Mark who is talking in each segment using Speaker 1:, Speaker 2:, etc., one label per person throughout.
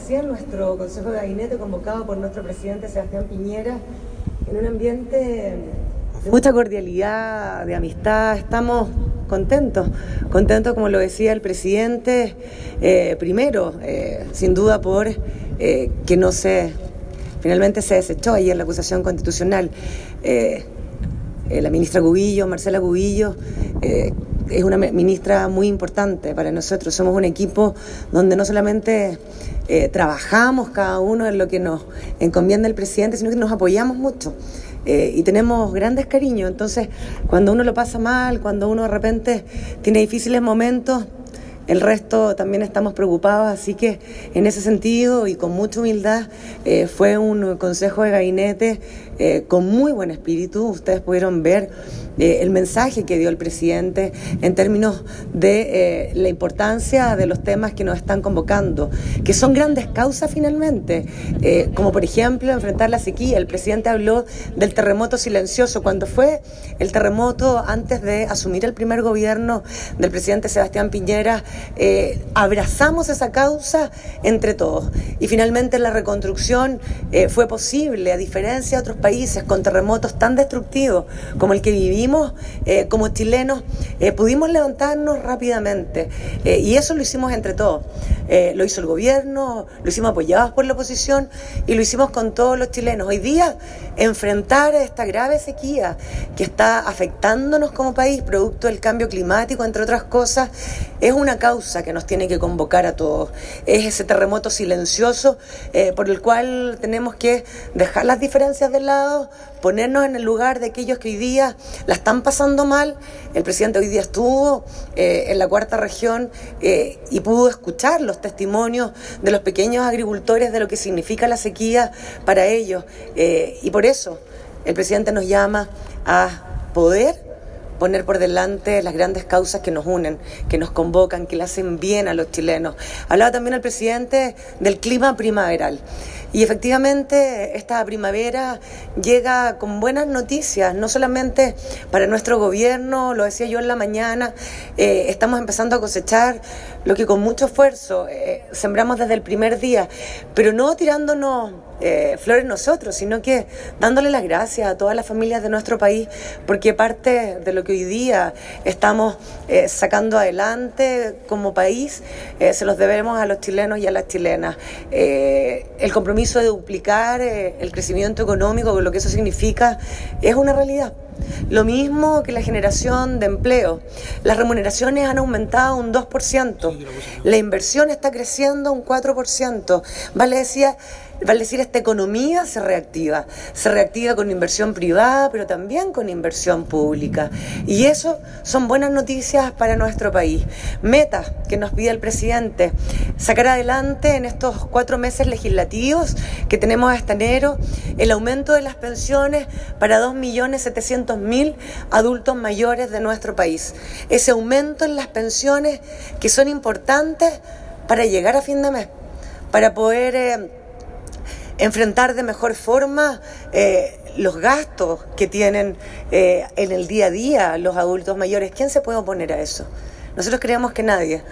Speaker 1: recién nuestro Consejo de Gabinete convocado por nuestro presidente Sebastián Piñera en un ambiente de mucha cordialidad, de amistad. Estamos contentos, contentos como lo decía el presidente, eh, primero, eh, sin duda por eh, que no se, finalmente se desechó ayer la acusación constitucional. la ministra Gubillo, Marcela Gubillo, es una ministra muy importante para nosotros. Somos un equipo donde no solamente eh, trabajamos cada uno en lo que nos encomienda el presidente, sino que nos apoyamos mucho. Eh, y tenemos grandes cariños. Entonces, cuando uno lo pasa mal, cuando uno de repente tiene difíciles momentos, el resto también estamos preocupados, así que en ese sentido y con mucha humildad eh, fue un consejo de gabinete con muy buen espíritu. Ustedes pudieron ver eh, el mensaje que dio el presidente en términos de eh, la importancia de los temas que nos están convocando, que son grandes causas finalmente, eh, como por ejemplo enfrentar la sequía. El presidente habló del terremoto silencioso. Cuando fue el terremoto antes de asumir el primer gobierno del presidente Sebastián Piñera, abrazamos esa causa entre todos. Y finalmente la reconstrucción fue posible, a diferencia de otros países con terremotos tan destructivos como el que vivimos eh, como chilenos, eh, pudimos levantarnos rápidamente eh, y eso lo hicimos entre todos. Lo hizo el gobierno, lo hicimos apoyados por la oposición y lo hicimos con todos los chilenos. Hoy día, enfrentar esta grave sequía que está afectándonos como país, producto del cambio climático, entre otras cosas, es una causa que nos tiene que convocar a todos. Es ese terremoto silencioso por el cual tenemos que dejar las diferencias de lado, ponernos en el lugar de aquellos que hoy día la están pasando mal. El presidente hoy día estuvo eh, en la cuarta región eh, y pudo escuchar testimonios de los pequeños agricultores de lo que significa la sequía para ellos. Eh, y por eso el presidente nos llama a poder poner por delante las grandes causas que nos unen, que nos convocan, que le hacen bien a los chilenos. Hablaba también el presidente del clima primaveral. Y efectivamente esta primavera llega con buenas noticias, no solamente para nuestro gobierno, lo decía yo en la mañana, eh, estamos empezando a cosechar lo que con mucho esfuerzo eh, sembramos desde el primer día, pero no tirándonos eh, flores nosotros, sino que dándole las gracias a todas las familias de nuestro país, porque parte de lo que hoy día estamos eh, sacando adelante como país, eh, se los debemos a los chilenos y a las chilenas. el compromiso de duplicar el crecimiento económico, lo que eso significa, es una realidad. Lo mismo que la generación de empleo. Las remuneraciones han aumentado un 2%. La inversión está creciendo un 4%. Vale decía Vale decir, esta economía se reactiva. Se reactiva con inversión privada, pero también con inversión pública. Y eso son buenas noticias para nuestro país. Metas que nos pide el presidente. Sacar adelante en estos cuatro meses legislativos que tenemos hasta enero el aumento de las pensiones para 2.700.000 adultos mayores de nuestro país. Ese aumento en las pensiones que son importantes para llegar a fin de mes, para poder... Eh, enfrentar de mejor forma eh, los gastos que tienen eh, en el día a día los adultos mayores. ¿Quién se puede oponer a eso? Nosotros creemos que nadie.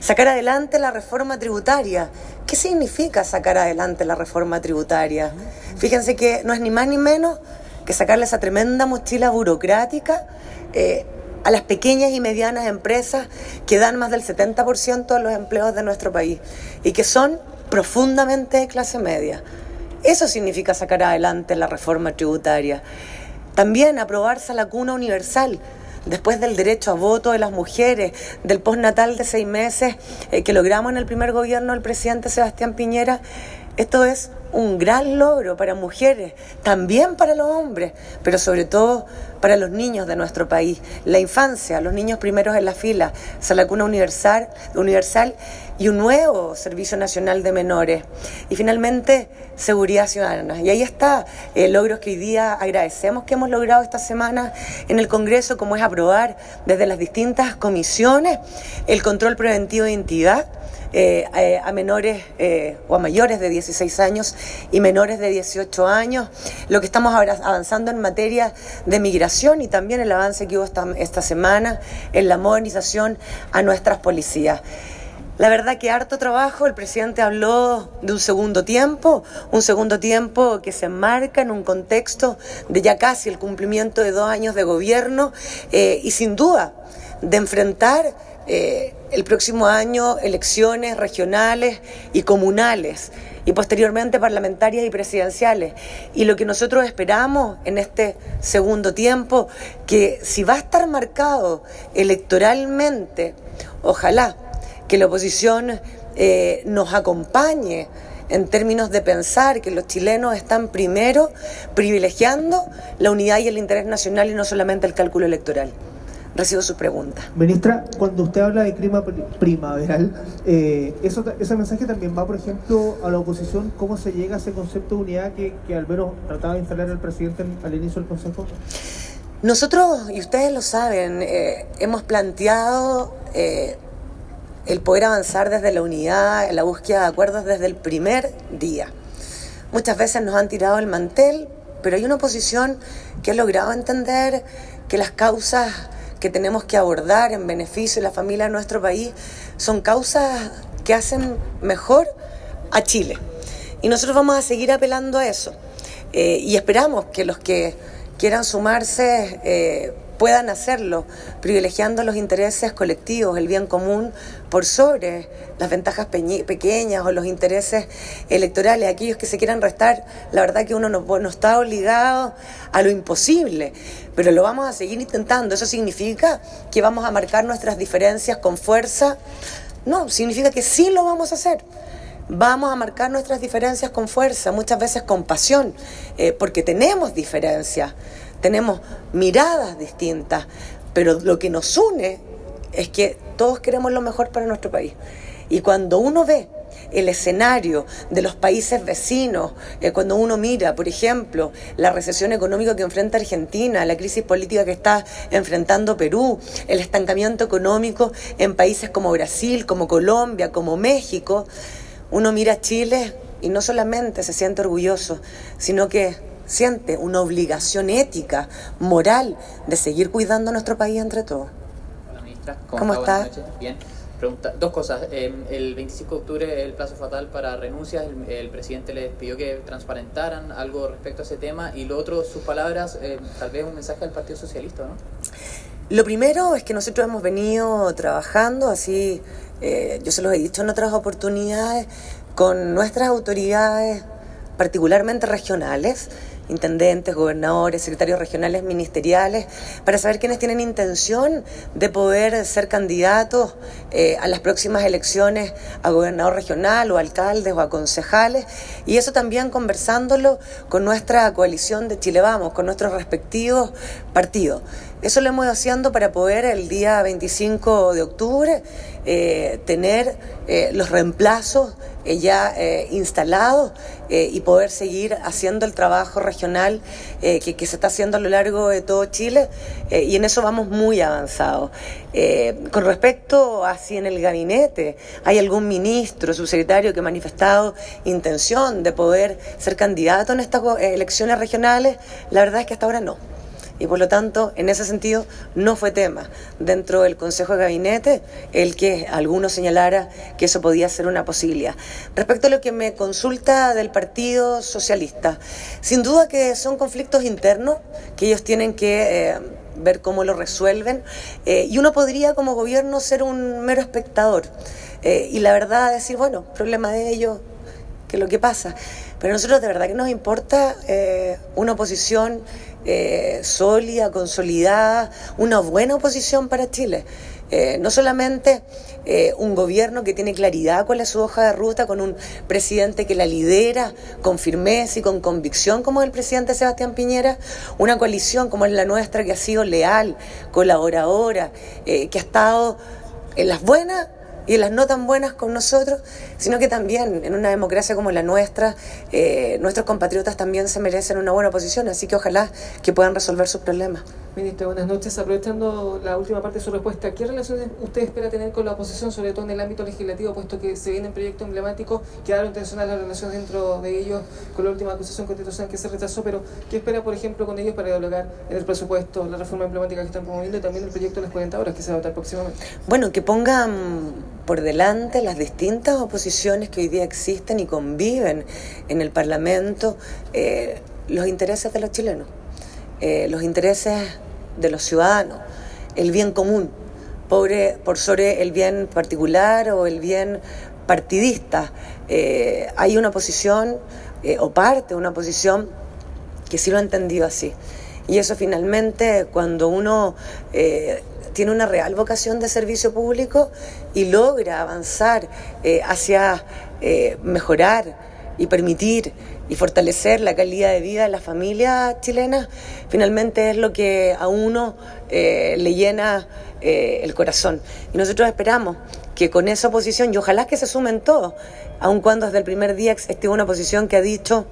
Speaker 1: Sacar adelante la reforma tributaria. ¿Qué significa sacar adelante la reforma tributaria? Fíjense que no es ni más ni menos que sacarle esa tremenda mochila burocrática eh, a las pequeñas y medianas empresas que dan más del 70% de los empleos de nuestro país y que son profundamente de clase media. Eso significa sacar adelante la reforma tributaria. También aprobarse la cuna universal, después del derecho a voto de las mujeres, del postnatal de seis meses eh, que logramos en el primer gobierno del presidente Sebastián Piñera, esto es un gran logro para mujeres, también para los hombres, pero sobre todo para los niños de nuestro país. La infancia, los niños primeros en la fila, la cuna universal, universal y un nuevo Servicio Nacional de Menores. Y finalmente, seguridad ciudadana. Y ahí está el logro que hoy día agradecemos que hemos logrado esta semana en el Congreso, como es aprobar desde las distintas comisiones el control preventivo de identidad eh, eh, a menores eh, o a mayores de 16 años y menores de 18 años, lo que estamos avanzando en materia de migración y también el avance que hubo esta, semana en la modernización a nuestras policías. La verdad que harto trabajo, el presidente habló de un segundo tiempo, un segundo tiempo que se enmarca en un contexto de ya casi el cumplimiento de dos años de gobierno y sin duda de enfrentar eh, el próximo año elecciones regionales y comunales y posteriormente parlamentarias y presidenciales. Y lo que nosotros esperamos en este segundo tiempo, que si va a estar marcado electoralmente, ojalá que la oposición eh, nos acompañe en términos de pensar que los chilenos están primero privilegiando la unidad y el interés nacional y no solamente el cálculo electoral. Recibo su pregunta.
Speaker 2: Ministra, cuando usted habla de clima primaveral, eh, eso, ¿ese mensaje también va, por ejemplo, a la oposición? ¿Cómo se llega a ese concepto de unidad que, que al menos trataba de instalar el presidente al inicio del Consejo?
Speaker 1: Nosotros, y ustedes lo saben, eh, hemos planteado eh, el poder avanzar desde la unidad, la búsqueda de acuerdos desde el primer día. Muchas veces nos han tirado el mantel, pero hay una oposición que ha logrado entender que las causas que tenemos que abordar en beneficio de la familia de nuestro país son causas que hacen mejor a Chile. Y nosotros vamos a seguir apelando a eso. Eh, y esperamos que los que quieran sumarse eh, puedan hacerlo, privilegiando los intereses colectivos, el bien común, por sobre las ventajas pequeñas o los intereses electorales. Aquellos que se quieran restar, la verdad que uno no, está obligado a lo imposible, pero lo vamos a seguir intentando. ¿Eso significa que vamos a marcar nuestras diferencias con fuerza? No, significa que sí lo vamos a hacer vamos a marcar nuestras diferencias con fuerza, muchas veces con pasión, eh, porque tenemos diferencias tenemos miradas distintas, pero lo que nos une es que todos queremos lo mejor para nuestro país. Y cuando uno ve el escenario de los países vecinos, eh, cuando uno mira, por ejemplo, la recesión económica que enfrenta Argentina, la crisis política que está enfrentando Perú, el estancamiento económico en países como Brasil, como Colombia, como México, uno mira Chile y no solamente se siente orgulloso, sino que siente una obligación ética, moral, de seguir cuidando nuestro país entre todos.
Speaker 3: Hola, ministra. ¿Cómo, está? Bien. Pregunta, dos cosas. Em, el 25 de octubre, el plazo fatal para renuncias, el, presidente les pidió que transparentaran algo respecto a ese tema y lo otro, sus palabras, em, tal vez un mensaje al Partido Socialista, ¿no?
Speaker 1: Lo primero es que nosotros hemos venido trabajando, así eh, yo se los he dicho en otras oportunidades, con nuestras autoridades, particularmente regionales, intendentes, gobernadores, secretarios regionales ministeriales, para saber quiénes tienen intención de poder ser candidatos eh, a las próximas elecciones a gobernador regional o alcaldes o a concejales. Y eso también conversándolo con nuestra coalición de Chile Vamos, con nuestros respectivos partidos. Eso lo hemos ido haciendo para poder el día 25 de octubre eh, tener eh, los reemplazos ya instalados y poder seguir haciendo el trabajo regional eh, que, se está haciendo a lo largo de todo Chile eh, y en eso vamos muy avanzados. Eh, con respecto a si en el gabinete hay algún ministro, subsecretario que ha manifestado intención de poder ser candidato en estas elecciones regionales, la verdad es que hasta ahora no y por lo tanto, en ese sentido, no fue tema dentro del Consejo de Gabinete el que alguno señalara que eso podía ser una posibilidad. Respecto a lo que me consulta del Partido Socialista, sin duda que son conflictos internos que ellos tienen que... Eh, ver cómo lo resuelven eh, y uno podría como gobierno ser un mero espectador eh, y la verdad decir, bueno, problema de ellos, que es lo que pasa. Pero a nosotros de verdad que nos importa una oposición eh, sólida, consolidada, una buena oposición para Chile. Eh, no solamente eh, un gobierno que tiene claridad cuál es su hoja de ruta, con un presidente que la lidera con firmeza y con convicción como el presidente Sebastián Piñera, una coalición como es la nuestra que ha sido leal, colaboradora, que ha estado en las buenas y las no tan buenas con nosotros, sino que también en una democracia como la nuestra, eh, nuestros compatriotas también se merecen una buena posición, así que ojalá que puedan resolver sus problemas.
Speaker 4: Ministra, buenas noches. Aprovechando la última parte de su respuesta, ¿qué relaciones usted espera tener con la oposición, sobre todo en el ámbito legislativo, puesto que se vienen proyectos emblemáticos, quedaron tensionadas las relaciones dentro de ellos con la última acusación constitucional que se rechazó, pero ¿qué espera, por ejemplo, con ellos para dialogar en el presupuesto, la reforma emblemática que están promoviendo y también el proyecto de las 40 horas que se va a votar próximamente?
Speaker 1: Bueno, que pongan por delante las distintas oposiciones que hoy día existen y conviven en el Parlamento eh, los intereses de los chilenos, eh, los intereses de los ciudadanos, el bien común, por, por sobre el bien particular o el bien partidista. Eh, hay una posición, o parte de una posición, que sí lo ha entendido así. Y eso finalmente, cuando uno eh, tiene una real vocación de servicio público y logra avanzar hacia mejorar y permitir y fortalecer la calidad de vida de las familias chilenas, finalmente es lo que a uno eh, le llena eh, el corazón. Y nosotros esperamos que con esa oposición, y ojalá que se sumen todos, aun cuando desde el primer día esté una oposición que ha dicho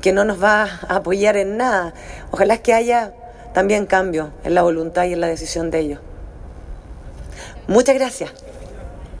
Speaker 1: que no nos va a apoyar en nada, ojalá que haya también cambio en la voluntad y en la decisión de ellos. Muchas gracias.